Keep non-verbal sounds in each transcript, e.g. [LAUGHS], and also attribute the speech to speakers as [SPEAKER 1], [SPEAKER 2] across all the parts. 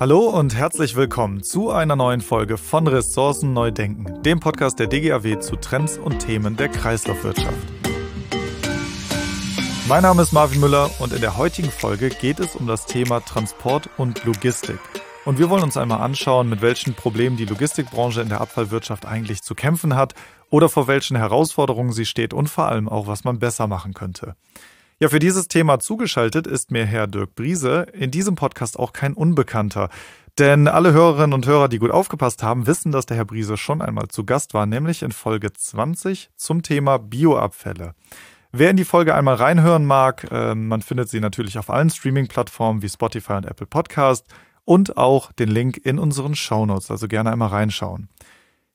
[SPEAKER 1] Hallo und herzlich willkommen zu einer neuen Folge von Ressourcen Neu Denken, dem Podcast der DGAW zu Trends und Themen der Kreislaufwirtschaft. Mein Name ist Marvin Müller und in der heutigen Folge geht es um das Thema Transport und Logistik. Und wir wollen uns einmal anschauen, mit welchen Problemen die Logistikbranche in der Abfallwirtschaft eigentlich zu kämpfen hat oder vor welchen Herausforderungen sie steht und vor allem auch, was man besser machen könnte. Ja, für dieses Thema zugeschaltet ist mir Herr Dirk Briese, in diesem Podcast auch kein Unbekannter. Denn alle Hörerinnen und Hörer, die gut aufgepasst haben, wissen, dass der Herr Briese schon einmal zu Gast war, nämlich in Folge 20 zum Thema Bioabfälle. Wer in die Folge einmal reinhören mag, äh, man findet sie natürlich auf allen Streaming-Plattformen wie Spotify und Apple Podcast und auch den Link in unseren Shownotes, also gerne einmal reinschauen.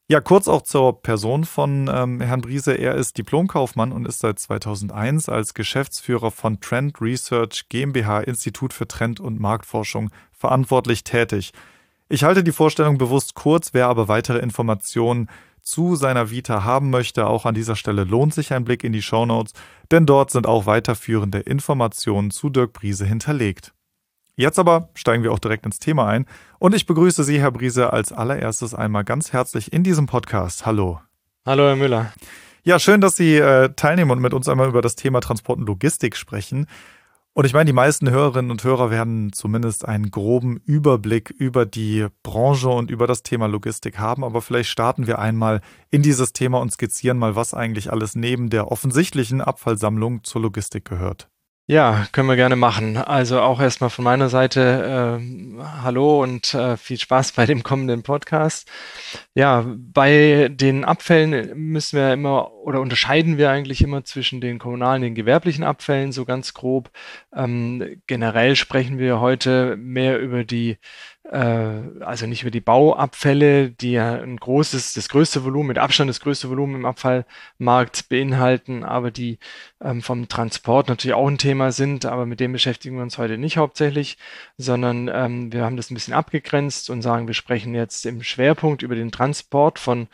[SPEAKER 1] Ja, kurz auch zur Person von ähm, Herrn Briese. Er ist Diplomkaufmann und ist seit 2001 als Geschäftsführer von Trend Research GmbH Institut für Trend- und Marktforschung verantwortlich tätig. Ich halte die Vorstellung bewusst kurz, wer aber weitere Informationen zu seiner Vita haben möchte, auch an dieser Stelle lohnt sich ein Blick in die Shownotes, denn dort sind auch weiterführende Informationen zu Dirk Briese hinterlegt. Jetzt aber steigen wir auch direkt ins Thema ein und ich begrüße Sie, Herr Briese, als allererstes einmal ganz herzlich in diesem Podcast. Hallo.
[SPEAKER 2] Hallo, Herr Müller.
[SPEAKER 1] Ja, schön, dass Sie äh, teilnehmen und mit uns einmal über das Thema Transport und Logistik sprechen. Und ich meine, die meisten Hörerinnen und Hörer werden zumindest einen groben Überblick über die Branche und über das Thema Logistik haben. Aber vielleicht starten wir einmal in dieses Thema und skizzieren mal, was eigentlich alles neben der offensichtlichen Abfallsammlung zur Logistik gehört.
[SPEAKER 2] Ja, können wir gerne machen. Also auch erstmal von meiner Seite äh, hallo und äh, viel Spaß bei dem kommenden Podcast. Ja, bei den Abfällen müssen wir immer oder unterscheiden wir eigentlich immer zwischen den kommunalen den gewerblichen Abfällen, so ganz grob. Ähm, generell sprechen wir heute mehr über die also nicht über die Bauabfälle, die ja ein großes, das größte Volumen, mit Abstand das größte Volumen im Abfallmarkt beinhalten, aber die ähm, vom Transport natürlich auch ein Thema sind, aber mit dem beschäftigen wir uns heute nicht hauptsächlich, sondern ähm, wir haben das ein bisschen abgegrenzt und sagen, wir sprechen jetzt im Schwerpunkt über den Transport von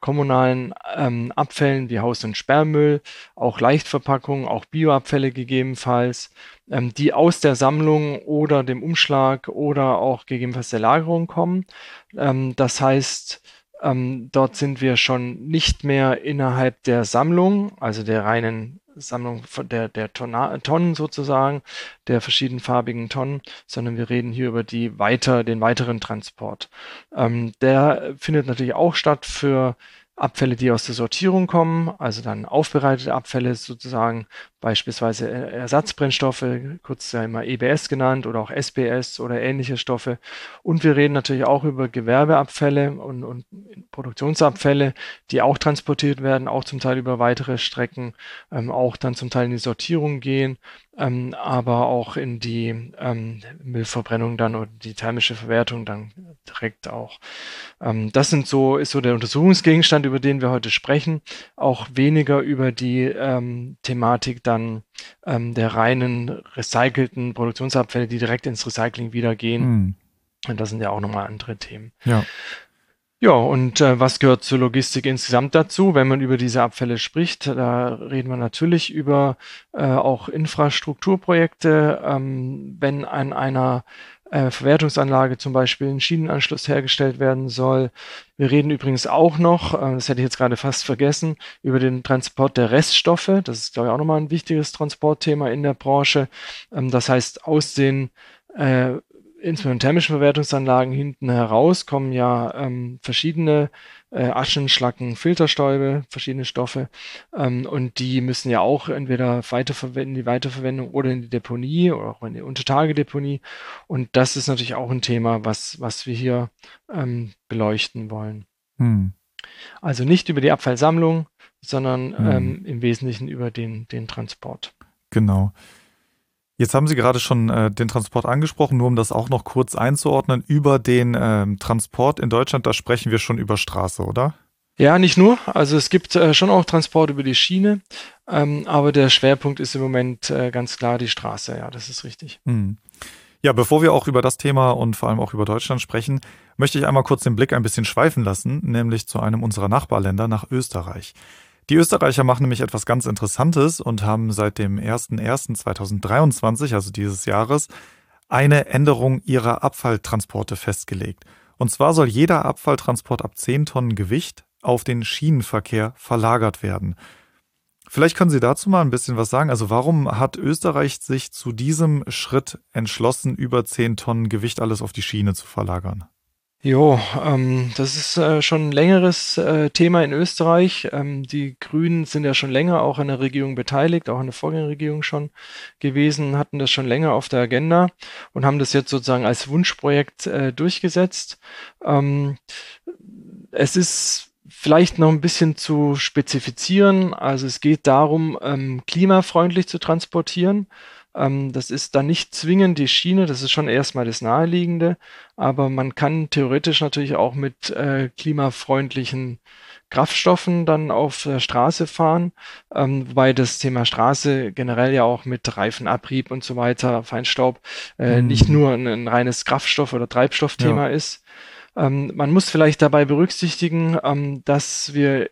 [SPEAKER 2] kommunalen ähm, Abfällen wie Haus- und Sperrmüll, auch Leichtverpackungen, auch Bioabfälle gegebenenfalls, ähm, die aus der Sammlung oder dem Umschlag oder auch gegebenenfalls der Lagerung kommen. Ähm, das heißt, ähm, dort sind wir schon nicht mehr innerhalb der Sammlung, also der reinen Sammlung der, der Tonna Tonnen sozusagen, der verschiedenfarbigen Tonnen, sondern wir reden hier über die weiter, den weiteren Transport. Ähm, der findet natürlich auch statt für Abfälle, die aus der Sortierung kommen, also dann aufbereitete Abfälle sozusagen, beispielsweise Ersatzbrennstoffe, kurz ja immer EBS genannt oder auch SBS oder ähnliche Stoffe. Und wir reden natürlich auch über Gewerbeabfälle und, und Produktionsabfälle, die auch transportiert werden, auch zum Teil über weitere Strecken, ähm, auch dann zum Teil in die Sortierung gehen ähm, aber auch in die ähm, Müllverbrennung dann oder die thermische Verwertung dann direkt auch. Ähm, das sind so, ist so der Untersuchungsgegenstand, über den wir heute sprechen. Auch weniger über die ähm, Thematik dann ähm, der reinen recycelten Produktionsabfälle, die direkt ins Recycling wieder gehen. Mhm. Und das sind ja auch nochmal andere Themen.
[SPEAKER 1] Ja.
[SPEAKER 2] Ja, und äh, was gehört zur Logistik insgesamt dazu? Wenn man über diese Abfälle spricht, da reden wir natürlich über äh, auch Infrastrukturprojekte. Ähm, wenn an einer äh, Verwertungsanlage zum Beispiel ein Schienenanschluss hergestellt werden soll. Wir reden übrigens auch noch, äh, das hätte ich jetzt gerade fast vergessen, über den Transport der Reststoffe. Das ist, glaube ich, auch nochmal ein wichtiges Transportthema in der Branche. Ähm, das heißt, aus den äh, insbesondere thermischen Verwertungsanlagen hinten heraus kommen ja ähm, verschiedene Aschen, Schlacken, Filterstäube, verschiedene Stoffe. Ähm, und die müssen ja auch entweder weiterverwenden, die Weiterverwendung oder in die Deponie oder auch in die Untertagedeponie. Und das ist natürlich auch ein Thema, was, was wir hier ähm, beleuchten wollen. Hm. Also nicht über die Abfallsammlung, sondern hm. ähm, im Wesentlichen über den, den Transport.
[SPEAKER 1] Genau. Jetzt haben Sie gerade schon äh, den Transport angesprochen, nur um das auch noch kurz einzuordnen. Über den ähm, Transport in Deutschland, da sprechen wir schon über Straße, oder?
[SPEAKER 2] Ja, nicht nur. Also es gibt äh, schon auch Transport über die Schiene, ähm, aber der Schwerpunkt ist im Moment äh, ganz klar die Straße. Ja, das ist richtig.
[SPEAKER 1] Hm. Ja, bevor wir auch über das Thema und vor allem auch über Deutschland sprechen, möchte ich einmal kurz den Blick ein bisschen schweifen lassen, nämlich zu einem unserer Nachbarländer nach Österreich. Die Österreicher machen nämlich etwas ganz Interessantes und haben seit dem 01.01.2023, also dieses Jahres, eine Änderung ihrer Abfalltransporte festgelegt. Und zwar soll jeder Abfalltransport ab 10 Tonnen Gewicht auf den Schienenverkehr verlagert werden. Vielleicht können Sie dazu mal ein bisschen was sagen. Also warum hat Österreich sich zu diesem Schritt entschlossen, über 10 Tonnen Gewicht alles auf die Schiene zu verlagern?
[SPEAKER 2] Jo, ähm, das ist äh, schon ein längeres äh, Thema in Österreich. Ähm, die Grünen sind ja schon länger auch an der Regierung beteiligt, auch in der Vorgängerregierung schon gewesen, hatten das schon länger auf der Agenda und haben das jetzt sozusagen als Wunschprojekt äh, durchgesetzt. Ähm, es ist vielleicht noch ein bisschen zu spezifizieren. Also es geht darum, ähm, klimafreundlich zu transportieren. Ähm, das ist dann nicht zwingend die Schiene, das ist schon erstmal das Naheliegende, aber man kann theoretisch natürlich auch mit äh, klimafreundlichen Kraftstoffen dann auf der Straße fahren, ähm, wobei das Thema Straße generell ja auch mit Reifenabrieb und so weiter, Feinstaub, äh, mhm. nicht nur ein, ein, reines Kraftstoff- oder Treibstoffthema ja. ist. Ähm, man muss vielleicht dabei berücksichtigen, ähm, dass wir,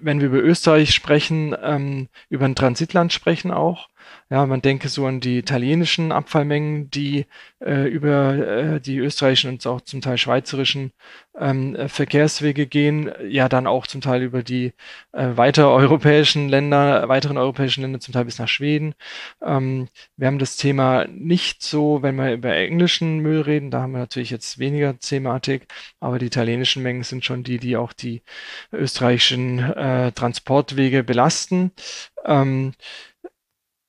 [SPEAKER 2] wenn wir über Österreich sprechen, ähm, über ein Transitland sprechen auch. Ja, man denke so an die italienischen Abfallmengen, die äh, über äh, die österreichischen und auch zum Teil schweizerischen ähm, äh, Verkehrswege gehen, ja dann auch zum Teil über die äh, weiter europäischen Länder, weiteren europäischen Länder, zum Teil bis nach Schweden. Ähm, wir haben das Thema nicht so, wenn wir über englischen Müll reden, da haben wir natürlich jetzt weniger Thematik, aber die italienischen Mengen sind schon die, die auch die österreichischen äh, Transportwege belasten. Ähm,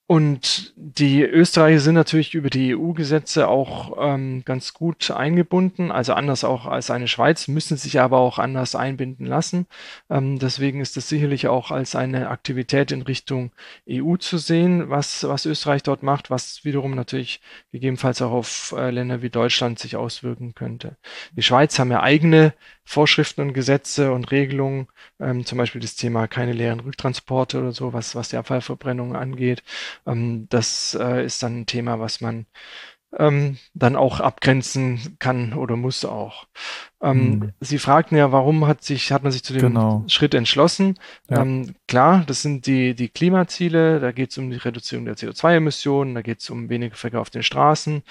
[SPEAKER 2] und die Österreicher sind natürlich über die EU-Gesetze auch ähm, ganz gut eingebunden, also anders auch als eine Schweiz, müssen sich aber auch anders einbinden lassen. Ähm, deswegen ist das sicherlich auch als eine Aktivität in Richtung EU zu sehen, was, was Österreich dort macht, was wiederum natürlich gegebenenfalls auch auf äh, Länder wie Deutschland sich auswirken könnte. Die Schweiz haben ja eigene Vorschriften und Gesetze und Regelungen, ähm, zum Beispiel das Thema keine leeren Rücktransporte oder so, was, was die Abfallverbrennung angeht. Ähm, das äh, ist dann ein Thema, was man ähm, dann auch abgrenzen kann oder muss auch. Ähm, mhm. Sie fragten ja, warum hat sich, hat man sich zu dem genau. Schritt entschlossen? Ja. Ähm, klar, das sind die, die Klimaziele, da geht es um die Reduzierung der CO2-Emissionen, da geht es um weniger Verkehr auf den Straßen.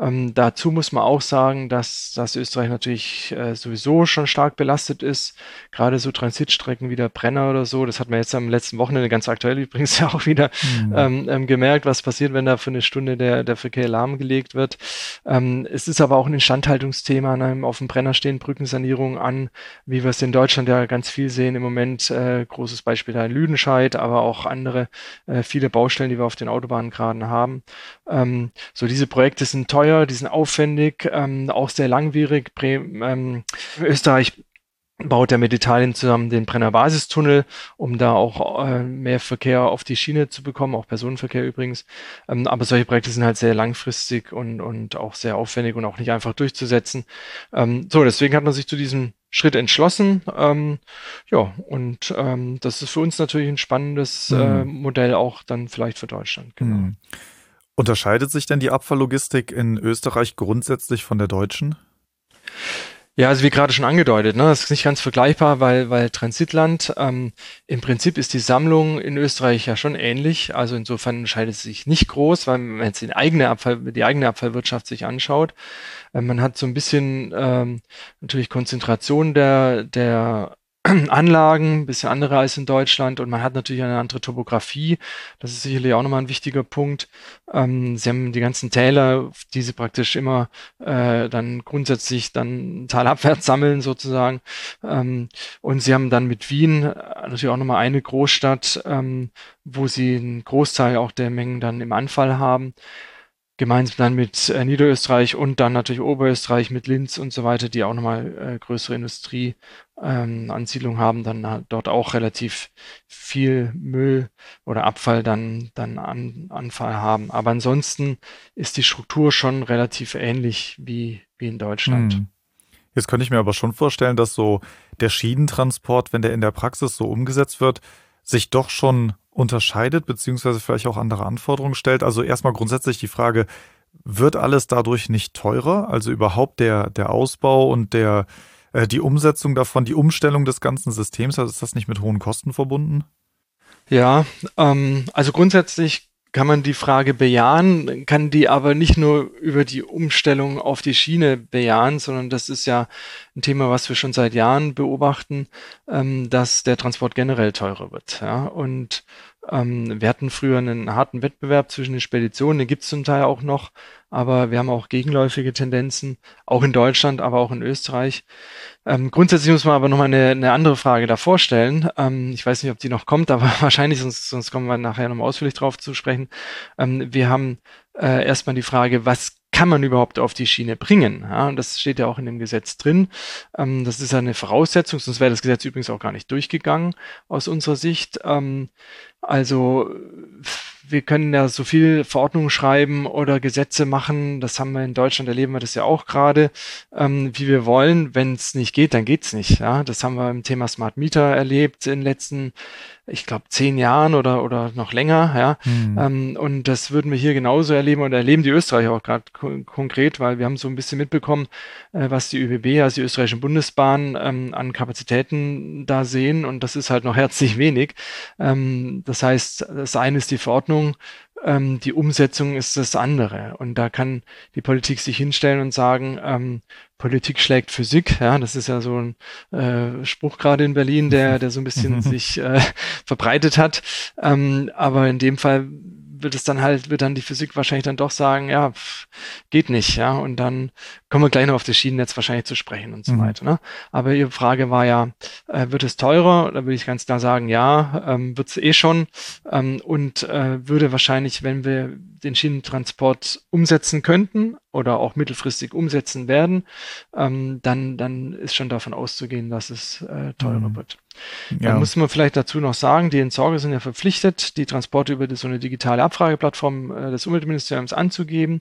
[SPEAKER 2] Ähm, dazu muss man auch sagen, dass, dass Österreich natürlich äh, sowieso schon stark belastet ist. Gerade so Transitstrecken wie der Brenner oder so, das hat man jetzt am letzten Wochenende ganz aktuell [LAUGHS] übrigens ja auch wieder mhm. gemerkt, was passiert, wenn da für eine Stunde der, der Verkehr lahmgelegt wird. Ähm, es ist aber auch ein Instandhaltungsthema, ne, auf dem Brenner stehen Brückensanierungen an, wie wir es in Deutschland ja ganz viel sehen im Moment. Äh, großes Beispiel da in Lüdenscheid, aber auch andere, äh, viele Baustellen, die wir auf den Autobahnen gerade haben. Ähm, so diese Projekte sind teuer, die sind aufwendig, ähm, auch sehr langwierig. Bre ähm, Österreich baut er mit Italien zusammen den Brenner Basistunnel, um da auch äh, mehr Verkehr auf die Schiene zu bekommen, auch Personenverkehr übrigens. Ähm, aber solche Projekte sind halt sehr langfristig und, und auch sehr aufwendig und auch nicht einfach durchzusetzen. Ähm, so, deswegen hat man sich zu diesem Schritt entschlossen. Ähm, ja, und ähm, das ist für uns natürlich ein spannendes mhm. äh, Modell auch dann vielleicht für Deutschland.
[SPEAKER 1] Genau. Mhm. Unterscheidet sich denn die Abfalllogistik in Österreich grundsätzlich von der deutschen?
[SPEAKER 2] Ja, also wie gerade schon angedeutet, ne, das ist nicht ganz vergleichbar, weil, weil Transitland, ähm, im Prinzip ist die Sammlung in Österreich ja schon ähnlich. Also insofern unterscheidet es sich nicht groß, weil man jetzt die eigene Abfall, die eigene Abfallwirtschaft sich anschaut. Äh, man hat so ein bisschen ähm, natürlich Konzentration der, der [CLEARS THROAT] Anlagen, ein bisschen andere als in Deutschland und man hat natürlich eine andere Topografie. Das ist sicherlich auch nochmal ein wichtiger Punkt. Ähm, sie haben die ganzen Täler, die sie praktisch immer äh, dann grundsätzlich dann talabwärts [LAUGHS] sammeln sozusagen. Ähm, und sie haben dann mit Wien äh, natürlich auch nochmal eine Großstadt, ähm, wo sie einen Großteil auch der Mengen dann im Anfall haben gemeinsam dann mit äh, Niederösterreich und dann natürlich Oberösterreich mit Linz und so weiter, die auch nochmal äh, größere Industrieansiedlungen ähm, haben, dann dort auch relativ viel Müll oder Abfall dann, dann an, Anfall haben. Aber ansonsten ist die Struktur schon relativ ähnlich wie, wie in Deutschland. Hm.
[SPEAKER 1] Jetzt könnte ich mir aber schon vorstellen, dass so der Schienentransport, wenn der in der Praxis so umgesetzt wird, sich doch schon unterscheidet, beziehungsweise vielleicht auch andere Anforderungen stellt. Also erstmal grundsätzlich die Frage, wird alles dadurch nicht teurer? Also überhaupt der, der Ausbau und der, äh, die Umsetzung davon, die Umstellung des ganzen Systems, also ist das nicht mit hohen Kosten verbunden?
[SPEAKER 2] Ja, ähm, also grundsätzlich kann man die Frage bejahen, kann die aber nicht nur über die Umstellung auf die Schiene bejahen, sondern das ist ja ein Thema, was wir schon seit Jahren beobachten, ähm, dass der Transport generell teurer wird. Ja? Und ähm, wir hatten früher einen harten Wettbewerb zwischen den Speditionen, den gibt es zum Teil auch noch, aber wir haben auch gegenläufige Tendenzen, auch in Deutschland, aber auch in Österreich. Ähm, grundsätzlich muss man aber nochmal eine, eine andere Frage davor stellen. Ähm, ich weiß nicht, ob die noch kommt, aber [LAUGHS] wahrscheinlich, sonst, sonst kommen wir nachher nochmal ausführlich drauf zu sprechen. Ähm, wir haben äh, erstmal die Frage, was kann man überhaupt auf die Schiene bringen? Ja, und das steht ja auch in dem Gesetz drin. Ähm, das ist eine Voraussetzung, sonst wäre das Gesetz übrigens auch gar nicht durchgegangen aus unserer Sicht. Ähm, also wir können ja so viel Verordnungen schreiben oder Gesetze machen, das haben wir in Deutschland, erleben wir das ja auch gerade, ähm, wie wir wollen. Wenn es nicht geht, dann geht's nicht. Ja? Das haben wir im Thema Smart Meter erlebt in den letzten, ich glaube, zehn Jahren oder, oder noch länger. Ja? Mhm. Ähm, und das würden wir hier genauso erleben und erleben die Österreicher auch gerade ko konkret, weil wir haben so ein bisschen mitbekommen, äh, was die ÖBB, also die österreichischen Bundesbahnen, ähm, an Kapazitäten da sehen und das ist halt noch [LAUGHS] herzlich wenig. Ähm, das heißt, das eine ist die Verordnung, ähm, die Umsetzung ist das andere. Und da kann die Politik sich hinstellen und sagen, ähm, Politik schlägt Physik. Ja, das ist ja so ein äh, Spruch gerade in Berlin, der, der so ein bisschen [LAUGHS] sich äh, verbreitet hat. Ähm, aber in dem Fall wird es dann halt, wird dann die Physik wahrscheinlich dann doch sagen, ja, pff, geht nicht, ja. Und dann kommen wir gleich noch auf das Schienennetz wahrscheinlich zu sprechen und so mhm. weiter. Ne? Aber Ihre Frage war ja, äh, wird es teurer? Da würde ich ganz klar sagen, ja, ähm, wird es eh schon. Ähm, und äh, würde wahrscheinlich, wenn wir den Schienentransport umsetzen könnten oder auch mittelfristig umsetzen werden, ähm, dann, dann ist schon davon auszugehen, dass es äh, teurer mhm. wird. Ja. Dann muss man vielleicht dazu noch sagen, die Entsorger sind ja verpflichtet, die Transporte über so eine digitale Abfrageplattform äh, des Umweltministeriums anzugeben.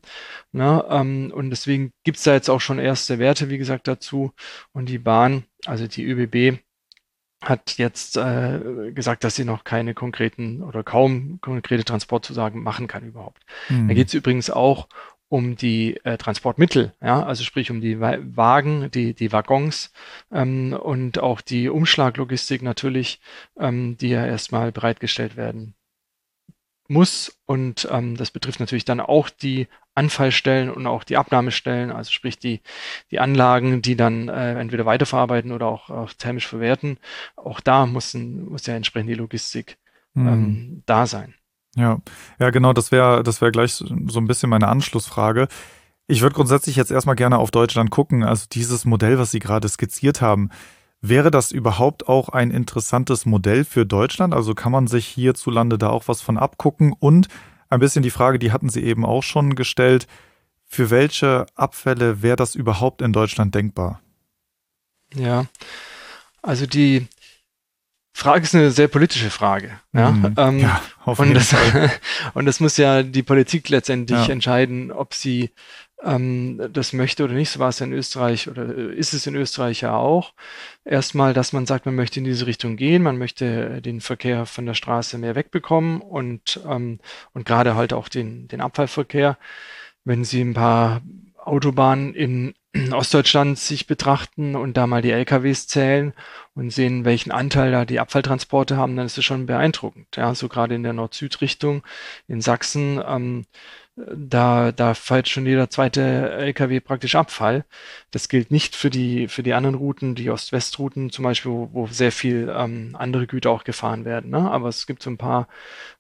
[SPEAKER 2] Ne? Ähm, und deswegen gibt es da jetzt auch schon erste Werte, wie gesagt, dazu. Und die Bahn, also die ÖBB, hat jetzt äh, gesagt, dass sie noch keine konkreten oder kaum konkrete Transportzusagen machen kann überhaupt. Mhm. Da geht es übrigens auch um die äh, Transportmittel, ja, also sprich um die Wagen, die, die Waggons ähm, und auch die Umschlaglogistik natürlich, ähm, die ja erstmal bereitgestellt werden muss. Und ähm, das betrifft natürlich dann auch die Anfallstellen und auch die Abnahmestellen, also sprich die, die Anlagen, die dann äh, entweder weiterverarbeiten oder auch, auch thermisch verwerten. Auch da muss, muss ja entsprechend die Logistik mhm. ähm, da sein.
[SPEAKER 1] Ja, ja, genau, das wäre das wäre gleich so ein bisschen meine Anschlussfrage. Ich würde grundsätzlich jetzt erstmal gerne auf Deutschland gucken. Also dieses Modell, was Sie gerade skizziert haben, wäre das überhaupt auch ein interessantes Modell für Deutschland? Also kann man sich hierzulande da auch was von abgucken? Und ein bisschen die Frage, die hatten Sie eben auch schon gestellt, für welche Abfälle wäre das überhaupt in Deutschland denkbar?
[SPEAKER 2] Ja, also die, Frage ist eine sehr politische Frage. Ja, mhm. ähm, ja und, das, [LAUGHS] und das muss ja die Politik letztendlich ja. entscheiden, ob sie ähm, das möchte oder nicht. So war es ja in Österreich oder äh, ist es in Österreich ja auch. Erstmal, dass man sagt, man möchte in diese Richtung gehen, man möchte den Verkehr von der Straße mehr wegbekommen und, ähm, und gerade halt auch den, den Abfallverkehr. Wenn Sie ein paar Autobahnen in [CLEARS THROAT] Ostdeutschland sich betrachten und da mal die LKWs zählen und sehen, welchen Anteil da die Abfalltransporte haben, dann ist es schon beeindruckend. Ja, so gerade in der Nord-Süd-Richtung in Sachsen ähm, da, da fällt schon jeder zweite LKW praktisch Abfall. Das gilt nicht für die, für die anderen Routen, die Ost-West-Routen zum Beispiel, wo, wo sehr viel ähm, andere Güter auch gefahren werden. Ne? Aber es gibt so ein paar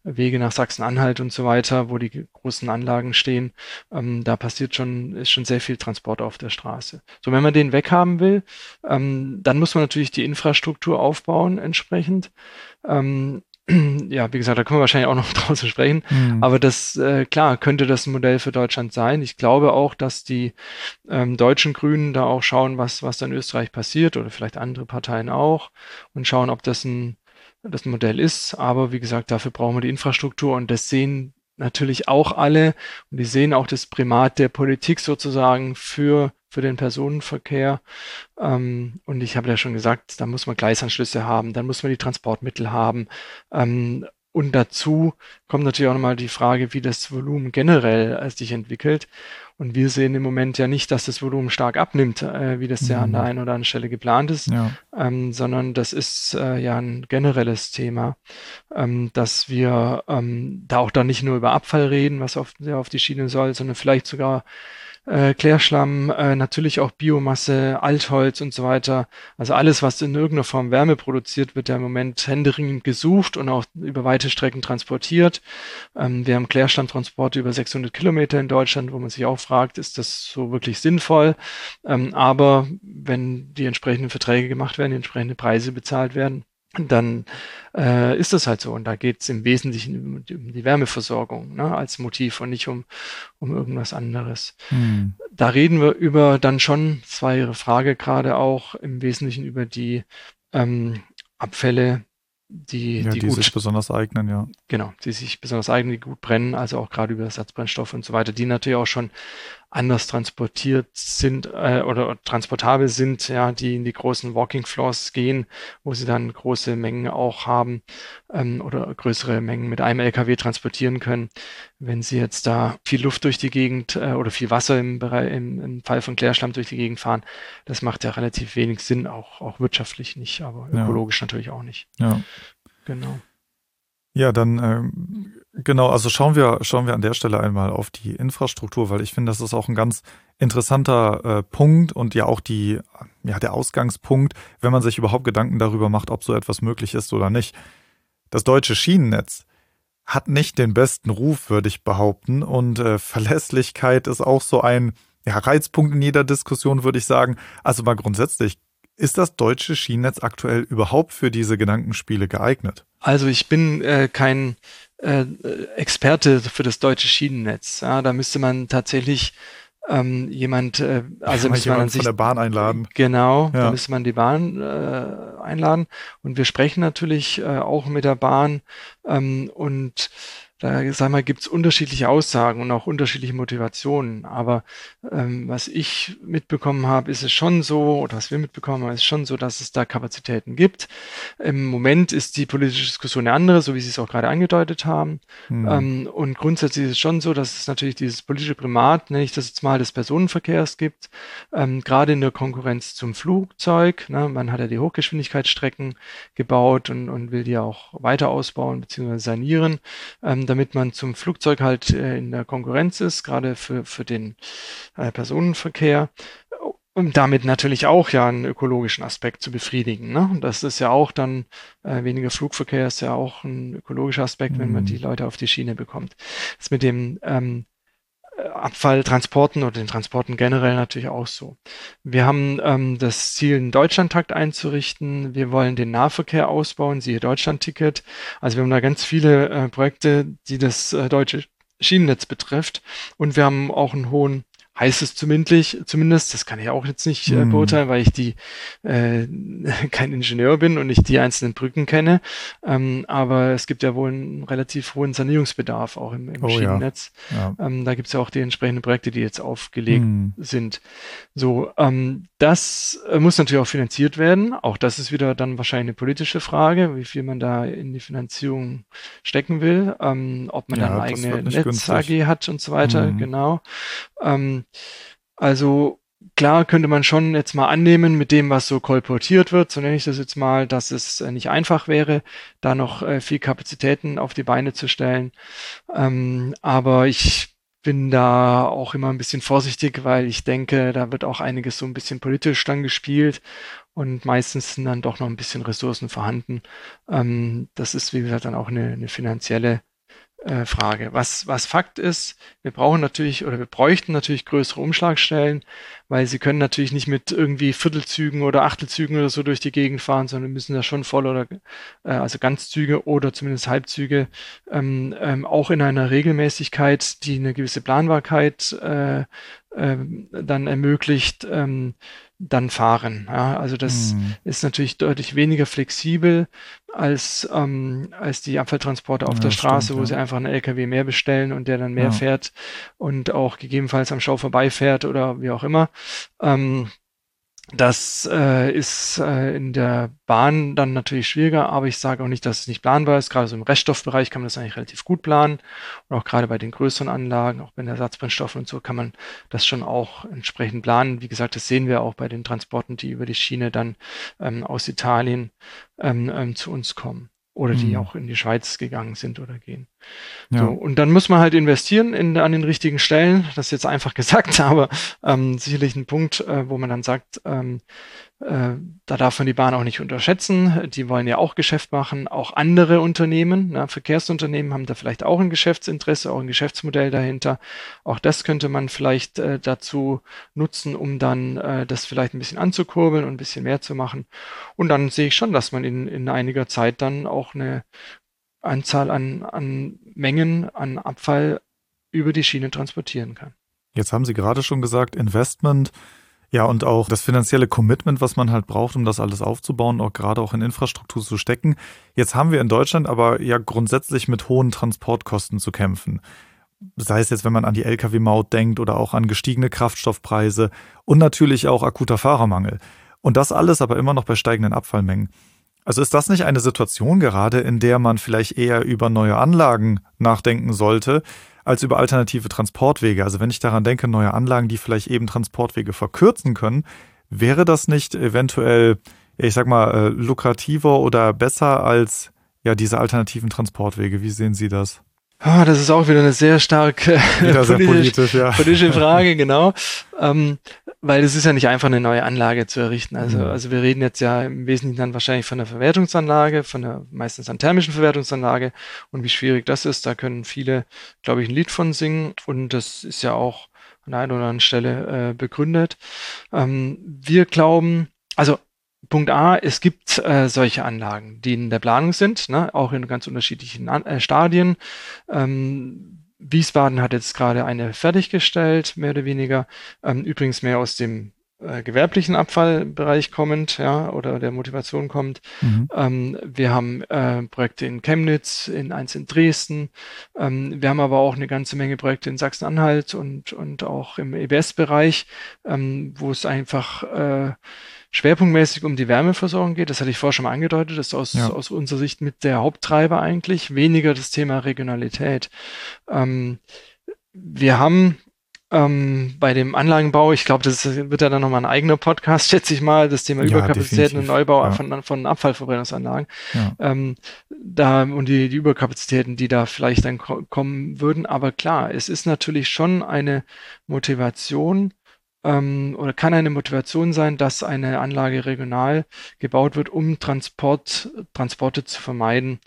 [SPEAKER 2] Wege nach Sachsen-Anhalt und so weiter, wo die großen Anlagen stehen. Ähm, da passiert schon, ist schon sehr viel Transport auf der Straße. So, wenn man den weghaben will, ähm, dann muss man natürlich die Infrastruktur aufbauen entsprechend. Ähm, [CLEARS THROAT] ja, wie gesagt, da können wir wahrscheinlich auch noch [LAUGHS] draußen sprechen. Mhm. Aber das, äh, klar, könnte das ein Modell für Deutschland sein. Ich glaube auch, dass die ähm, deutschen Grünen da auch schauen, was, was da in Österreich passiert oder vielleicht andere Parteien auch und schauen, ob das ein, das ein Modell ist. Aber wie gesagt, dafür brauchen wir die Infrastruktur und das sehen natürlich auch alle und die sehen auch das Primat der Politik sozusagen für für den Personenverkehr. Ähm, und ich habe ja schon gesagt, da muss man Gleisanschlüsse haben, dann muss man die Transportmittel haben. Ähm, und dazu kommt natürlich auch nochmal die Frage, wie das Volumen generell sich entwickelt. Und wir sehen im Moment ja nicht, dass das Volumen stark abnimmt, äh, wie das ja an der mhm. einen oder anderen Stelle geplant ist, ja. ähm, sondern das ist äh, ja ein generelles Thema, ähm, dass wir ähm, da auch dann nicht nur über Abfall reden, was auf, auf die Schiene soll, sondern vielleicht sogar äh, Klärschlamm, äh, natürlich auch Biomasse, Altholz und so weiter. Also alles, was in irgendeiner Form Wärme produziert, wird ja im Moment händeringend gesucht und auch über weite Strecken transportiert. Ähm, wir haben Klärschlammtransporte über 600 Kilometer in Deutschland, wo man sich auch fragt, ist das so wirklich sinnvoll? Ähm, aber wenn die entsprechenden Verträge gemacht werden, die entsprechenden Preise bezahlt werden, dann äh, ist das halt so. Und da geht es im Wesentlichen um die, um die Wärmeversorgung ne, als Motiv und nicht um, um irgendwas anderes. Hm. Da reden wir über dann schon, das war Ihre Frage gerade auch, im Wesentlichen über die ähm, Abfälle, die,
[SPEAKER 1] ja, die, die gut, sich besonders eignen, ja.
[SPEAKER 2] Genau, die sich besonders eignen, die gut brennen, also auch gerade über Ersatzbrennstoffe und so weiter, die natürlich auch schon anders transportiert sind äh, oder transportabel sind, ja, die in die großen Walking Floors gehen, wo sie dann große Mengen auch haben ähm, oder größere Mengen mit einem LKW transportieren können. Wenn sie jetzt da viel Luft durch die Gegend äh, oder viel Wasser im, Bereich, im, im Fall von Klärschlamm durch die Gegend fahren, das macht ja relativ wenig Sinn, auch, auch wirtschaftlich nicht, aber ökologisch ja. natürlich auch nicht.
[SPEAKER 1] Ja. Genau. Ja, dann ähm, genau, also schauen wir, schauen wir an der Stelle einmal auf die Infrastruktur, weil ich finde, das ist auch ein ganz interessanter äh, Punkt und ja auch die, ja, der Ausgangspunkt, wenn man sich überhaupt Gedanken darüber macht, ob so etwas möglich ist oder nicht. Das deutsche Schienennetz hat nicht den besten Ruf, würde ich behaupten, und äh, Verlässlichkeit ist auch so ein ja, Reizpunkt in jeder Diskussion, würde ich sagen. Also mal grundsätzlich ist das deutsche Schienennetz aktuell überhaupt für diese Gedankenspiele geeignet?
[SPEAKER 2] Also ich bin äh, kein äh, Experte für das deutsche Schienennetz. Ja, da müsste man tatsächlich ähm, jemand, äh, also ja, müsste man
[SPEAKER 1] sich, von der Bahn einladen.
[SPEAKER 2] Genau, ja. da müsste man die Bahn äh, einladen. Und wir sprechen natürlich äh, auch mit der Bahn ähm, und da sag mal, gibt es unterschiedliche Aussagen und auch unterschiedliche Motivationen. Aber ähm, was ich mitbekommen habe, ist es schon so, oder was wir mitbekommen haben, ist schon so, dass es da Kapazitäten gibt. Im Moment ist die politische Diskussion eine andere, so wie Sie es auch gerade angedeutet haben. Mhm. Ähm, und grundsätzlich ist es schon so, dass es natürlich dieses politische Primat, nenne ich das jetzt mal, des Personenverkehrs gibt, ähm, gerade in der Konkurrenz zum Flugzeug. Ne? Man hat ja die Hochgeschwindigkeitsstrecken gebaut und, und will die auch weiter ausbauen bzw. sanieren. Ähm, damit man zum Flugzeug halt äh, in der Konkurrenz ist, gerade für, für den äh, Personenverkehr. Um damit natürlich auch ja einen ökologischen Aspekt zu befriedigen. Ne? Das ist ja auch dann, äh, weniger Flugverkehr ist ja auch ein ökologischer Aspekt, mhm. wenn man mhm. die Leute auf die Schiene bekommt. Das mit dem ähm, Abfalltransporten oder den Transporten generell natürlich auch so. Wir haben ähm, das Ziel, einen Deutschlandtakt einzurichten. Wir wollen den Nahverkehr ausbauen, siehe Deutschlandticket. Also wir haben da ganz viele äh, Projekte, die das äh, deutsche Schienennetz betrifft. Und wir haben auch einen hohen heißt es zumindest, zumindest, das kann ich auch jetzt nicht äh, mhm. beurteilen, weil ich die äh, [LAUGHS] kein Ingenieur bin und nicht die einzelnen Brücken kenne. Ähm, aber es gibt ja wohl einen relativ hohen Sanierungsbedarf auch im, im oh, Schienennetz. Ja. Ja. Ähm, da gibt es ja auch die entsprechenden Projekte, die jetzt aufgelegt mhm. sind. So, ähm, das äh, muss natürlich auch finanziert werden. Auch das ist wieder dann wahrscheinlich eine politische Frage, wie viel man da in die Finanzierung stecken will, ähm, ob man ja, dann eine eigene Netz AG hat und so weiter. Mhm. Genau. Also klar könnte man schon jetzt mal annehmen mit dem, was so kolportiert wird, so nenne ich das jetzt mal, dass es äh, nicht einfach wäre, da noch äh, viel Kapazitäten auf die Beine zu stellen. Ähm, aber ich bin da auch immer ein bisschen vorsichtig, weil ich denke, da wird auch einiges so ein bisschen politisch dann gespielt und meistens sind dann doch noch ein bisschen Ressourcen vorhanden. Ähm, das ist, wie gesagt, dann auch eine, eine finanzielle äh, Frage. Was, was Fakt ist, wir brauchen natürlich oder wir bräuchten natürlich größere Umschlagstellen, weil sie können natürlich nicht mit irgendwie Viertelzügen oder Achtelzügen oder so durch die Gegend fahren, sondern müssen da schon voll oder äh, also Ganzzüge oder zumindest Halbzüge ähm, ähm, auch in einer Regelmäßigkeit, die eine gewisse Planbarkeit äh, äh, dann ermöglicht, ähm, dann fahren. Ja, also das mhm. ist natürlich deutlich weniger flexibel als, ähm, als die Abfalltransporte auf ja, der Straße, stimmt, wo ja. sie einfach einen LKW mehr bestellen und der dann mehr fährt und auch gegebenenfalls am Schau vorbeifährt oder wie auch immer. Ähm, Das äh, ist äh, in der Bahn dann natürlich schwieriger, aber ich sage auch nicht, dass es nicht planbar ist. Gerade so im Reststoffbereich kann man das eigentlich relativ gut planen. Und auch gerade bei den größeren Anlagen, auch bei den Ersatzbrennstoffen und so, kann man das schon auch entsprechend planen. Wie gesagt, das sehen wir auch bei den Transporten, die über die Schiene dann ähm, aus Italien ähm, ähm, zu uns kommen oder die mhm. auch in die Schweiz gegangen sind oder gehen. Ja. So, und dann muss man halt investieren in, an den richtigen Stellen. Das ist jetzt einfach [LAUGHS] gesagt, aber ähm, sicherlich ein Punkt, äh, wo man dann sagt, ähm, äh, da darf man die Bahn auch nicht unterschätzen. Die wollen ja auch Geschäft machen. Auch andere Unternehmen, na, Verkehrsunternehmen haben da vielleicht auch ein Geschäftsinteresse, auch ein Geschäftsmodell dahinter. Auch das könnte man vielleicht äh, dazu nutzen, um dann äh, das vielleicht ein bisschen anzukurbeln und ein bisschen mehr zu machen. Und dann sehe ich schon, dass man in, in einiger Zeit dann auch eine Anzahl an, an Mengen an Abfall über die Schiene transportieren kann.
[SPEAKER 1] Jetzt haben Sie gerade schon gesagt, Investment ja, und auch das finanzielle Commitment, was man halt braucht, um das alles aufzubauen, auch gerade auch in Infrastruktur zu stecken. Jetzt haben wir in Deutschland aber ja grundsätzlich mit hohen Transportkosten zu kämpfen. Sei es jetzt, wenn man an die Lkw-Maut denkt oder auch an gestiegene Kraftstoffpreise und natürlich auch akuter Fahrermangel. Und das alles aber immer noch bei steigenden Abfallmengen. Also ist das nicht eine Situation gerade, in der man vielleicht eher über neue Anlagen nachdenken sollte, als über alternative Transportwege. Also wenn ich daran denke, neue Anlagen, die vielleicht eben Transportwege verkürzen können, wäre das nicht eventuell, ich sag mal, äh, lukrativer oder besser als ja diese alternativen Transportwege? Wie sehen Sie das?
[SPEAKER 2] Oh, das ist auch wieder eine sehr stark äh, [LAUGHS] politisch, politisch, ja. politische [LAUGHS] Frage, genau. Ähm, weil es ist ja nicht einfach eine neue Anlage zu errichten. Also, mhm. also wir reden jetzt ja im Wesentlichen dann wahrscheinlich von einer Verwertungsanlage, von einer meistens einer thermischen Verwertungsanlage und wie schwierig das ist, da können viele, glaube ich, ein Lied von singen und das ist ja auch an einer oder anderen Stelle äh, begründet. Ähm, wir glauben, also Punkt A, es gibt äh, solche Anlagen, die in der Planung sind, ne, auch in ganz unterschiedlichen äh, Stadien. Ähm, Wiesbaden hat jetzt gerade eine fertiggestellt, mehr oder weniger. Ähm, übrigens mehr aus dem äh, gewerblichen Abfallbereich kommend, ja, oder der Motivation kommt. Mhm. Ähm, wir haben äh, Projekte in Chemnitz, in eins in Dresden. Ähm, wir haben aber auch eine ganze Menge Projekte in Sachsen-Anhalt und, und auch im EBS-Bereich, ähm, wo es einfach äh, schwerpunktmäßig um die Wärmeversorgung geht. Das hatte ich vorher schon mal angedeutet. Das ist aus, ja. aus unserer Sicht mit der Haupttreiber eigentlich. Weniger das Thema Regionalität. Ähm, wir haben ähm, bei dem Anlagenbau, ich glaube, das wird ja dann nochmal ein eigener Podcast, [LAUGHS] schätze ich mal, das Thema ja, Überkapazitäten und Neubau ja. von, von Abfallverbrennungsanlagen. Ja. Ähm, da, und die, die Überkapazitäten, die da vielleicht dann kommen würden. Aber klar, es ist natürlich schon eine Motivation, ähm, oder kann eine Motivation sein, dass eine Anlage regional gebaut wird, um Transport, Transporte zu vermeiden.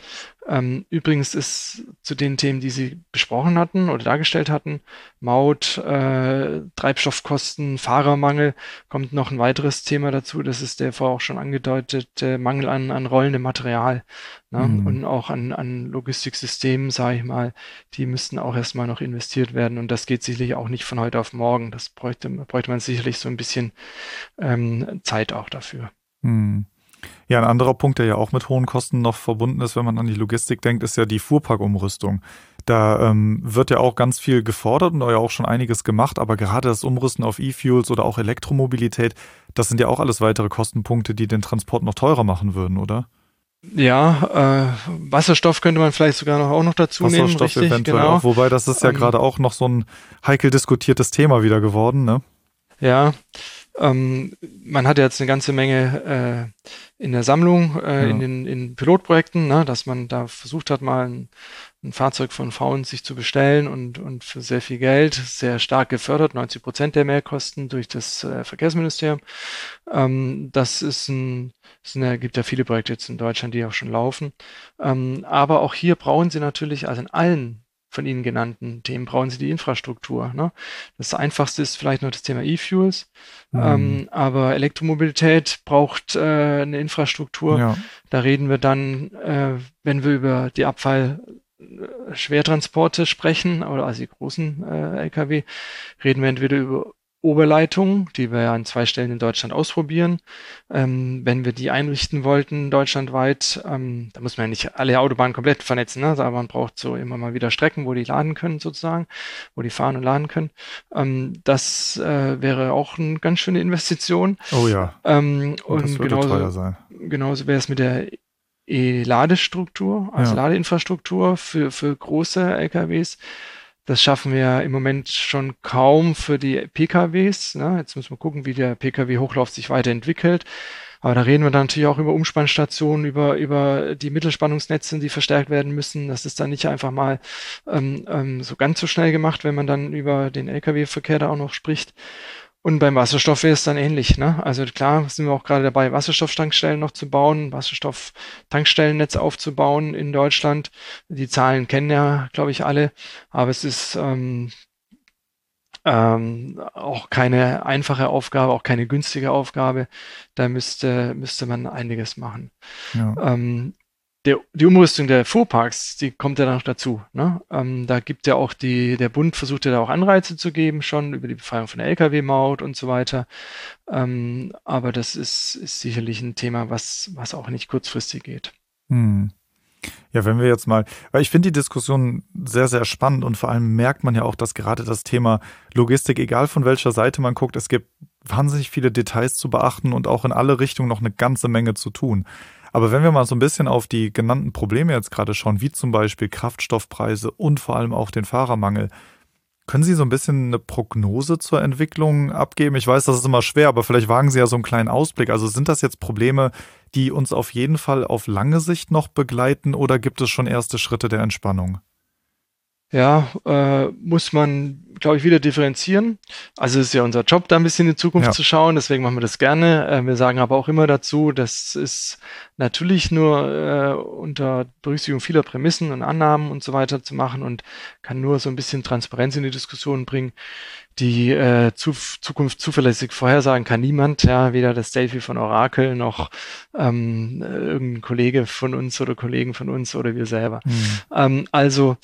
[SPEAKER 2] Ähm, übrigens ist zu den Themen, die Sie besprochen hatten oder dargestellt hatten, Maut, äh, Treibstoffkosten, Fahrermangel, kommt noch ein weiteres Thema dazu. Das ist der vorher auch schon angedeutete Mangel an, an rollendem Material ne? mhm. und auch an, an Logistiksystemen, sage ich mal. Die müssten auch erstmal noch investiert werden und das geht sicherlich auch nicht von heute auf morgen. Das bräuchte, bräuchte man sicherlich so ein bisschen ähm, Zeit auch dafür.
[SPEAKER 1] Mhm. Ja, ein anderer Punkt, der ja auch mit hohen Kosten noch verbunden ist, wenn man an die Logistik denkt, ist ja die Fuhrparkumrüstung. Da ähm, wird ja auch ganz viel gefordert und ja auch schon einiges gemacht, aber gerade das Umrüsten auf E-Fuels oder auch Elektromobilität, das sind ja auch alles weitere Kostenpunkte, die den Transport noch teurer machen würden, oder?
[SPEAKER 2] Ja, äh, Wasserstoff könnte man vielleicht sogar noch auch noch dazu Wasserstoff nehmen. Wasserstoff eventuell genau.
[SPEAKER 1] auch, wobei das ist ja ähm, gerade auch noch so ein heikel diskutiertes Thema wieder geworden, ne?
[SPEAKER 2] Ja, ähm, man hat jetzt eine ganze Menge äh, in der Sammlung, äh, ja. in den in Pilotprojekten, ne, dass man da versucht hat, mal ein, ein Fahrzeug von Frauen sich zu bestellen und, und für sehr viel Geld, sehr stark gefördert, 90 Prozent der Mehrkosten durch das äh, Verkehrsministerium. Ähm, das ist ein, es gibt ja viele Projekte jetzt in Deutschland, die auch schon laufen. Ähm, aber auch hier brauchen sie natürlich, also in allen von Ihnen genannten Themen brauchen Sie die Infrastruktur. Ne? Das einfachste ist vielleicht noch das Thema E-Fuels, mhm. ähm, aber Elektromobilität braucht äh, eine Infrastruktur. Ja. Da reden wir dann, äh, wenn wir über die Abfall-Schwertransporte sprechen, oder also die großen äh, Lkw, reden wir entweder über Oberleitung, die wir ja an zwei Stellen in Deutschland ausprobieren. Ähm, wenn wir die einrichten wollten, deutschlandweit, ähm, da muss man ja nicht alle Autobahnen komplett vernetzen, ne? aber man braucht so immer mal wieder Strecken, wo die laden können sozusagen, wo die fahren und laden können. Ähm, das äh, wäre auch eine ganz schöne Investition.
[SPEAKER 1] Oh ja.
[SPEAKER 2] Ähm, und das würde genauso, teuer sein. Genauso wäre es mit der E-Ladestruktur, also ja. Ladeinfrastruktur für, für große LKWs. Das schaffen wir im Moment schon kaum für die PKWs. Ne? Jetzt müssen wir gucken, wie der PKW-Hochlauf sich weiterentwickelt. Aber da reden wir dann natürlich auch über Umspannstationen, über, über die Mittelspannungsnetze, die verstärkt werden müssen. Das ist dann nicht einfach mal ähm, ähm, so ganz so schnell gemacht, wenn man dann über den Lkw-Verkehr da auch noch spricht. Und beim Wasserstoff wäre es dann ähnlich. Ne? Also klar sind wir auch gerade dabei, Wasserstofftankstellen noch zu bauen, Wasserstofftankstellennetz aufzubauen in Deutschland. Die Zahlen kennen ja, glaube ich, alle. Aber es ist ähm, ähm, auch keine einfache Aufgabe, auch keine günstige Aufgabe. Da müsste, müsste man einiges machen. Ja. Ähm, der, die Umrüstung der Fuhrparks, die kommt ja noch dazu. Ne? Ähm, da gibt ja auch die, der Bund versucht ja da auch Anreize zu geben, schon über die Befreiung von der Lkw-Maut und so weiter. Ähm, aber das ist, ist sicherlich ein Thema, was, was auch nicht kurzfristig geht. Hm.
[SPEAKER 1] Ja, wenn wir jetzt mal, weil ich finde die Diskussion sehr, sehr spannend und vor allem merkt man ja auch, dass gerade das Thema Logistik, egal von welcher Seite man guckt, es gibt wahnsinnig viele Details zu beachten und auch in alle Richtungen noch eine ganze Menge zu tun. Aber wenn wir mal so ein bisschen auf die genannten Probleme jetzt gerade schauen, wie zum Beispiel Kraftstoffpreise und vor allem auch den Fahrermangel, können Sie so ein bisschen eine Prognose zur Entwicklung abgeben? Ich weiß, das ist immer schwer, aber vielleicht wagen Sie ja so einen kleinen Ausblick. Also sind das jetzt Probleme, die uns auf jeden Fall auf lange Sicht noch begleiten oder gibt es schon erste Schritte der Entspannung?
[SPEAKER 2] Ja, äh, muss man, glaube ich, wieder differenzieren. Also es ist ja unser Job, da ein bisschen in die Zukunft ja. zu schauen, deswegen machen wir das gerne. Äh, wir sagen aber auch immer dazu, das ist natürlich nur äh, unter Berücksichtigung vieler Prämissen und Annahmen und so weiter zu machen und kann nur so ein bisschen Transparenz in die Diskussion bringen. Die äh, zu, Zukunft zuverlässig vorhersagen kann niemand, ja, weder das Delphi von Orakel noch ähm, irgendein Kollege von uns oder Kollegen von uns oder wir selber. Mhm. Ähm, also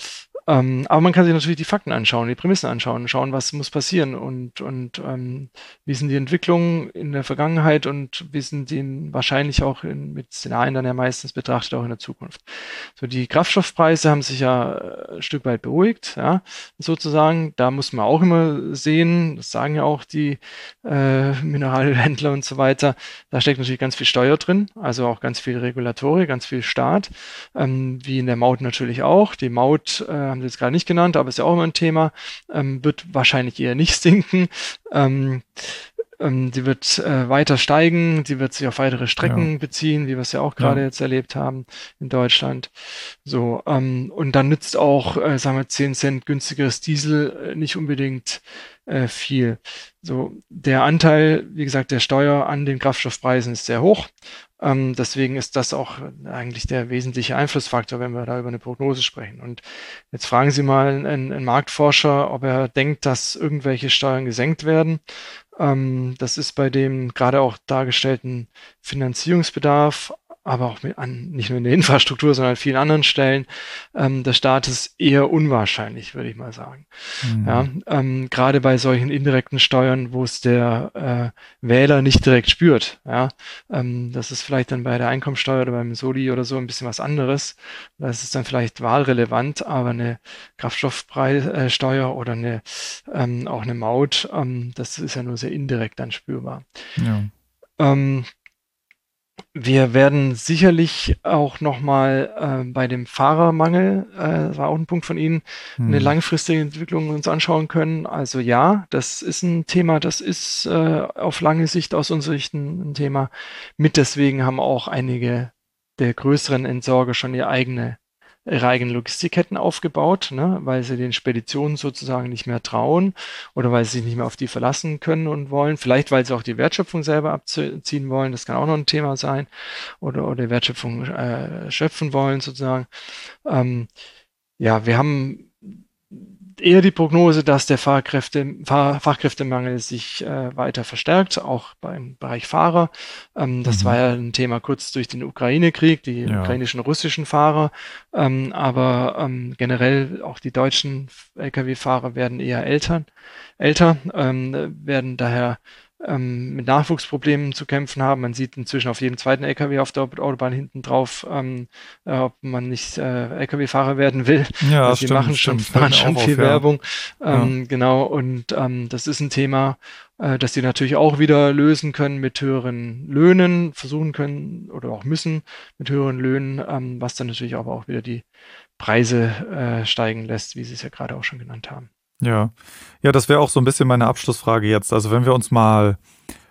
[SPEAKER 2] ähm, aber man kann sich natürlich die Fakten anschauen, die Prämissen anschauen, schauen, was muss passieren und, und ähm, wie sind die Entwicklungen in der Vergangenheit und wie sind die wahrscheinlich auch in, mit Szenarien dann ja meistens betrachtet auch in der Zukunft. So die Kraftstoffpreise haben sich ja äh, ein Stück weit beruhigt, ja, sozusagen. Da muss man auch immer sehen, das sagen ja auch die äh, Mineralhändler und so weiter, da steckt natürlich ganz viel Steuer drin, also auch ganz viel Regulatorik, ganz viel Staat, ähm, wie in der Maut natürlich auch. Die Maut äh, haben Sie jetzt gerade nicht genannt, aber ist ja auch immer ein Thema, ähm, wird wahrscheinlich eher nicht [LAUGHS] sinken. Ähm, ähm, die wird äh, weiter steigen, die wird sich auf weitere Strecken ja. beziehen, wie wir es ja auch gerade ja. jetzt erlebt haben in Deutschland. So, ähm, und dann nützt auch, äh, sagen wir, 10 Cent günstigeres Diesel äh, nicht unbedingt äh, viel. So, der Anteil, wie gesagt, der Steuer an den Kraftstoffpreisen ist sehr hoch. Ähm, deswegen ist das auch eigentlich der wesentliche Einflussfaktor, wenn wir da über eine Prognose sprechen. Und jetzt fragen Sie mal einen, einen Marktforscher, ob er denkt, dass irgendwelche Steuern gesenkt werden. Ähm, das ist bei dem gerade auch dargestellten Finanzierungsbedarf aber auch mit an, nicht nur in der Infrastruktur, sondern an vielen anderen Stellen ähm, des Staates eher unwahrscheinlich, würde ich mal sagen. Mhm. Ja, ähm, gerade bei solchen indirekten Steuern, wo es der äh, Wähler nicht direkt spürt. Ja, ähm, das ist vielleicht dann bei der Einkommensteuer oder beim Soli oder so ein bisschen was anderes. Das ist dann vielleicht wahlrelevant, aber eine Kraftstoffpreissteuer oder eine ähm, auch eine Maut, ähm, das ist ja nur sehr indirekt dann spürbar. Ja. Ähm, wir werden sicherlich auch nochmal äh, bei dem Fahrermangel, äh, war auch ein Punkt von Ihnen, hm. eine langfristige Entwicklung uns anschauen können. Also ja, das ist ein Thema, das ist äh, auf lange Sicht aus unserer Sicht ein, ein Thema. Mit deswegen haben auch einige der größeren Entsorger schon ihre eigene ihre eigenen Logistikketten aufgebaut, ne, weil sie den Speditionen sozusagen nicht mehr trauen oder weil sie sich nicht mehr auf die verlassen können und wollen. Vielleicht, weil sie auch die Wertschöpfung selber abziehen wollen. Das kann auch noch ein Thema sein. Oder, oder Wertschöpfung äh, schöpfen wollen sozusagen. Ähm, ja, wir haben eher die Prognose, dass der Fahrkräfte, Fahr, Fachkräftemangel sich äh, weiter verstärkt, auch beim Bereich Fahrer. Ähm, das mhm. war ja ein Thema kurz durch den Ukraine-Krieg, die ja. ukrainischen, russischen Fahrer. Ähm, aber ähm, generell auch die deutschen Lkw-Fahrer werden eher älter, älter ähm, werden daher ähm, mit Nachwuchsproblemen zu kämpfen haben. Man sieht inzwischen auf jedem zweiten LKW auf der Autobahn hinten drauf, ähm, äh, ob man nicht äh, LKW-Fahrer werden will. [LAUGHS]
[SPEAKER 1] Ja,
[SPEAKER 2] also
[SPEAKER 1] stimmt,
[SPEAKER 2] machen schon,
[SPEAKER 1] stimmt.
[SPEAKER 2] machen schon viel
[SPEAKER 1] auf, ja.
[SPEAKER 2] Werbung. Ähm,
[SPEAKER 1] Ja.
[SPEAKER 2] Genau, und ähm, das ist ein Thema, äh, das sie natürlich auch wieder lösen können mit höheren Löhnen, versuchen können oder auch müssen mit höheren Löhnen, ähm, was dann natürlich aber auch wieder die Preise äh, steigen lässt, wie Sie es ja gerade auch schon genannt haben.
[SPEAKER 1] Ja, ja, das wäre auch so ein bisschen meine Abschlussfrage jetzt. Also wenn wir uns mal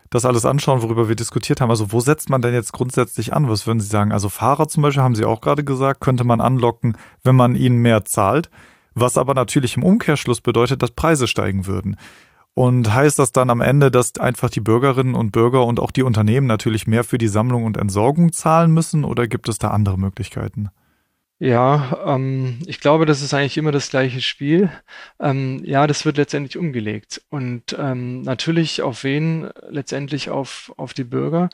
[SPEAKER 1] das alles anschauen, worüber wir diskutiert haben, also wo setzt man denn jetzt grundsätzlich an? Was würden Sie sagen? Also Fahrer zum Beispiel, haben Sie auch gerade gesagt, könnte man anlocken, wenn man ihnen mehr zahlt, was aber natürlich im Umkehrschluss bedeutet, dass Preise steigen würden. Und heißt das dann am Ende, dass einfach die Bürgerinnen und Bürger und auch die Unternehmen natürlich mehr für die Sammlung und Entsorgung zahlen müssen oder gibt es da andere Möglichkeiten?
[SPEAKER 2] Ja, ähm, ich glaube, das ist eigentlich immer das gleiche Spiel. Ähm, ja, das wird letztendlich umgelegt. Und ähm, natürlich auf wen? Letztendlich auf, auf die Bürger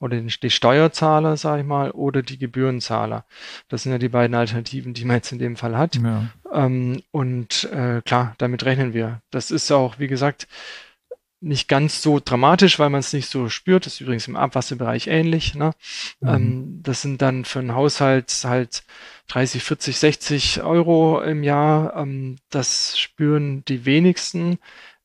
[SPEAKER 2] oder den, die Steuerzahler, sage ich mal, oder die Gebührenzahler. Das sind ja die beiden Alternativen, die man jetzt in dem Fall hat.
[SPEAKER 1] Ja.
[SPEAKER 2] Ähm, und äh, klar, damit rechnen wir. Das ist auch, wie gesagt, nicht ganz so dramatisch, weil man es nicht so spürt. Das ist übrigens im Abwasserbereich ähnlich. Ne?
[SPEAKER 1] Mhm.
[SPEAKER 2] Ähm, das sind dann für einen Haushalt halt 30, 40, 60 Euro im Jahr. Ähm, das spüren die wenigsten.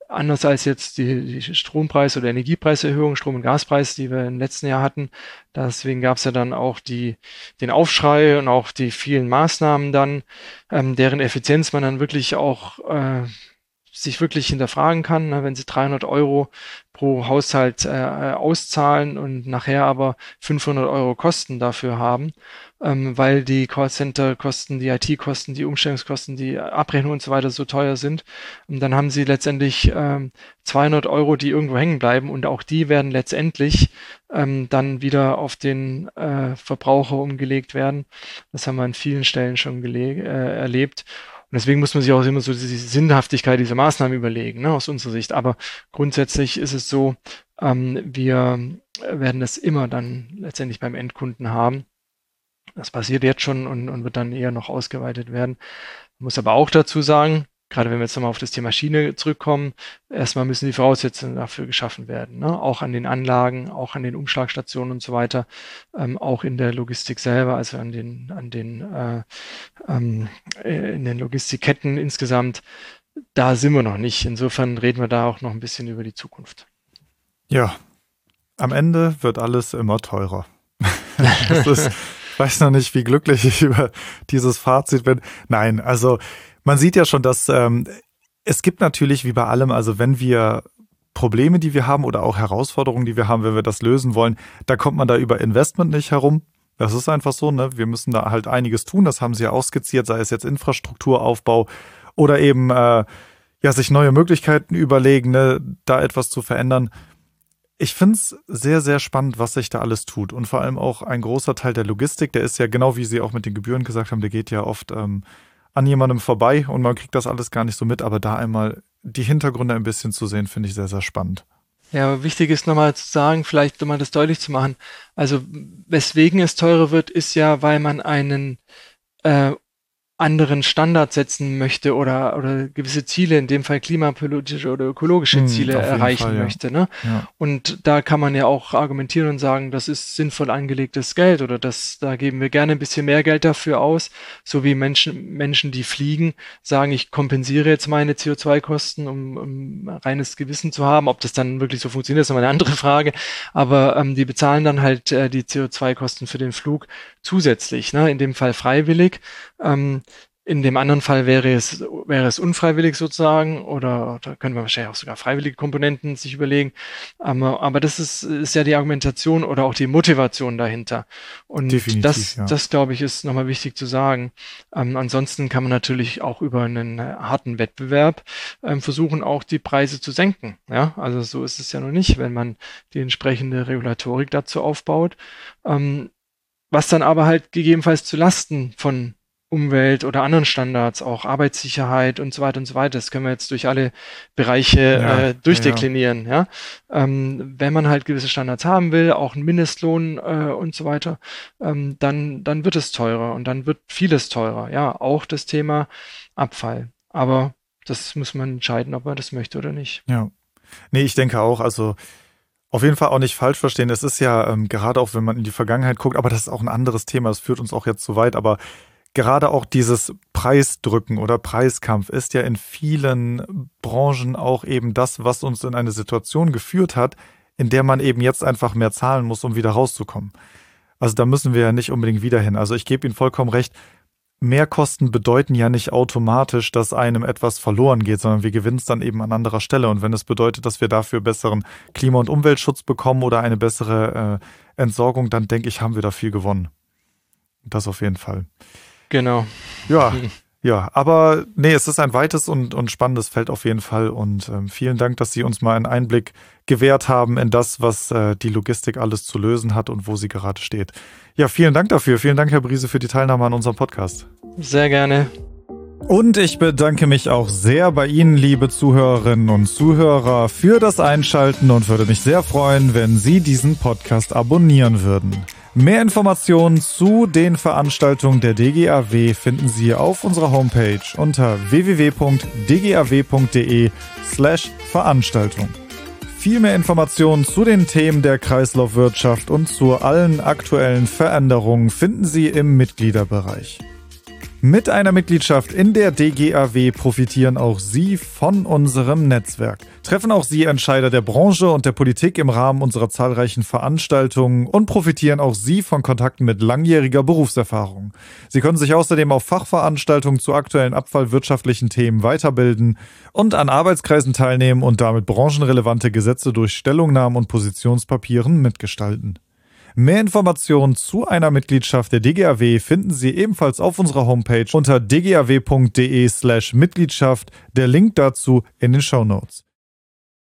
[SPEAKER 2] Anders als jetzt die, die Strompreis- oder Energiepreiserhöhung, Strom- und Gaspreis, die wir im letzten Jahr hatten. Deswegen gab es ja dann auch die, den Aufschrei und auch die vielen Maßnahmen dann, ähm, deren Effizienz man dann wirklich auch äh, sich wirklich hinterfragen kann, ne, wenn sie 300 Euro pro Haushalt äh, auszahlen und nachher aber 500 Euro Kosten dafür haben, ähm, weil die Callcenter-Kosten, die IT-Kosten, die Umstellungskosten, die Abrechnung und so weiter so teuer sind. Und dann haben sie letztendlich ähm, 200 Euro, die irgendwo hängen bleiben und auch die werden letztendlich ähm, dann wieder auf den äh, Verbraucher umgelegt werden. Das haben wir an vielen Stellen schon äh, erlebt. Und deswegen muss man sich auch immer so die Sinnhaftigkeit dieser Maßnahmen überlegen, ne, aus unserer Sicht. Aber grundsätzlich ist es so, ähm, wir werden das immer dann letztendlich beim Endkunden haben. Das passiert jetzt schon und, und wird dann eher noch ausgeweitet werden. Man muss aber auch dazu sagen, gerade wenn wir jetzt nochmal auf das Thema Schiene zurückkommen, erstmal müssen die Voraussetzungen dafür geschaffen werden. Ne? Auch an den Anlagen, auch an den Umschlagstationen und so weiter, ähm, auch in der Logistik selber, also an den, an den, äh, ähm, äh, in den Logistikketten insgesamt. Da sind wir noch nicht. Insofern reden wir da auch noch ein bisschen über die Zukunft.
[SPEAKER 1] Ja, am Ende wird alles immer teurer. [LAUGHS] das ist, ich weiß noch nicht, wie glücklich ich über dieses Fazit bin. Nein, also man sieht ja schon, dass ähm, es gibt natürlich wie bei allem, also wenn wir Probleme, die wir haben oder auch Herausforderungen, die wir haben, wenn wir das lösen wollen, da kommt man da über Investment nicht herum. Das ist einfach so, ne? Wir müssen da halt einiges tun. Das haben sie ja ausskizziert, sei es jetzt Infrastrukturaufbau oder eben äh, ja sich neue Möglichkeiten überlegen, ne? da etwas zu verändern. Ich finde es sehr, sehr spannend, was sich da alles tut. Und vor allem auch ein großer Teil der Logistik, der ist ja genau wie Sie auch mit den Gebühren gesagt haben, der geht ja oft ähm, an jemandem vorbei und man kriegt das alles gar nicht so mit. Aber da einmal die Hintergründe ein bisschen zu sehen, finde ich sehr, sehr spannend.
[SPEAKER 2] Ja, wichtig ist nochmal zu sagen, vielleicht um mal das deutlich zu machen. Also, weswegen es teurer wird, ist ja, weil man einen äh, anderen Standard setzen möchte oder, oder gewisse Ziele, in dem Fall klimapolitische oder ökologische
[SPEAKER 1] Hm,
[SPEAKER 2] Ziele erreichen
[SPEAKER 1] Fall, ja.
[SPEAKER 2] möchte. Ne?
[SPEAKER 1] Ja.
[SPEAKER 2] Und da kann man ja auch argumentieren und sagen, das ist sinnvoll angelegtes Geld oder das, da geben wir gerne ein bisschen mehr Geld dafür aus, so wie Menschen, Menschen, die fliegen, sagen, ich kompensiere jetzt meine CO2-Kosten, um, um reines Gewissen zu haben. Ob das dann wirklich so funktioniert, ist nochmal eine andere Frage. Aber ähm, die bezahlen dann halt äh, die CO2-Kosten für den Flug zusätzlich, ne? in dem Fall freiwillig. Ähm, in dem anderen Fall wäre es, wäre es unfreiwillig sozusagen oder da können wir wahrscheinlich auch sogar freiwillige Komponenten sich überlegen. Aber, aber das ist, ist ja die Argumentation oder auch die Motivation dahinter. Und
[SPEAKER 1] Definitiv,
[SPEAKER 2] das,
[SPEAKER 1] ja.
[SPEAKER 2] das glaube ich, ist nochmal wichtig zu sagen. Ähm, ansonsten kann man natürlich auch über einen harten Wettbewerb ähm, versuchen, auch die Preise zu senken. Ja, also so ist es ja noch nicht, wenn man die entsprechende Regulatorik dazu aufbaut. Ähm, was dann aber halt gegebenenfalls zu Lasten von Umwelt oder anderen Standards, auch Arbeitssicherheit und so weiter und so weiter. Das können wir jetzt durch alle Bereiche ja, äh, durchdeklinieren. Ja, ja. Ähm, wenn man halt gewisse Standards haben will, auch einen Mindestlohn äh, und so weiter, ähm, dann dann wird es teurer und dann wird vieles teurer. Ja, auch das Thema Abfall. Aber das muss man entscheiden, ob man das möchte oder nicht.
[SPEAKER 1] Ja, nee, ich denke auch. Also auf jeden Fall auch nicht falsch verstehen. Es ist ja ähm, gerade auch, wenn man in die Vergangenheit guckt, aber das ist auch ein anderes Thema. Das führt uns auch jetzt zu weit. Aber gerade auch dieses Preisdrücken oder Preiskampf ist ja in vielen Branchen auch eben das, was uns in eine Situation geführt hat, in der man eben jetzt einfach mehr zahlen muss, um wieder rauszukommen. Also da müssen wir ja nicht unbedingt wieder hin. Also ich gebe Ihnen vollkommen recht. Mehrkosten bedeuten ja nicht automatisch, dass einem etwas verloren geht, sondern wir gewinnen es dann eben an anderer Stelle. Und wenn es bedeutet, dass wir dafür besseren Klima- und Umweltschutz bekommen oder eine bessere äh, Entsorgung, dann denke ich, haben wir da viel gewonnen. Das auf jeden Fall.
[SPEAKER 2] Genau.
[SPEAKER 1] Ja, [LAUGHS] ja, aber nee, es ist ein weites und, und spannendes Feld auf jeden Fall. Und ähm, vielen Dank, dass Sie uns mal einen Einblick gewährt haben in das, was äh, die Logistik alles zu lösen hat und wo sie gerade steht. Ja, vielen Dank dafür. Vielen Dank, Herr Briese, für die Teilnahme an unserem Podcast.
[SPEAKER 2] Sehr gerne.
[SPEAKER 1] Und ich bedanke mich auch sehr bei Ihnen, liebe Zuhörerinnen und Zuhörer, für das Einschalten und würde mich sehr freuen, wenn Sie diesen Podcast abonnieren würden. Mehr Informationen zu den Veranstaltungen der DGAW finden Sie auf unserer Homepage unter www.dgaw.de slash Veranstaltung. Viel mehr Informationen zu den Themen der Kreislaufwirtschaft und zu allen aktuellen Veränderungen finden Sie im Mitgliederbereich. Mit einer Mitgliedschaft in der DGAW profitieren auch Sie von unserem Netzwerk. Treffen auch Sie Entscheider der Branche und der Politik im Rahmen unserer zahlreichen Veranstaltungen und profitieren auch Sie von Kontakten mit langjähriger Berufserfahrung. Sie können sich außerdem auf Fachveranstaltungen zu aktuellen abfallwirtschaftlichen Themen weiterbilden und an Arbeitskreisen teilnehmen und damit branchenrelevante Gesetze durch Stellungnahmen und Positionspapieren mitgestalten. Mehr Informationen zu einer Mitgliedschaft der DGAW finden Sie ebenfalls auf unserer Homepage unter dgaw.de slash Mitgliedschaft. Der Link dazu in den Show Notes.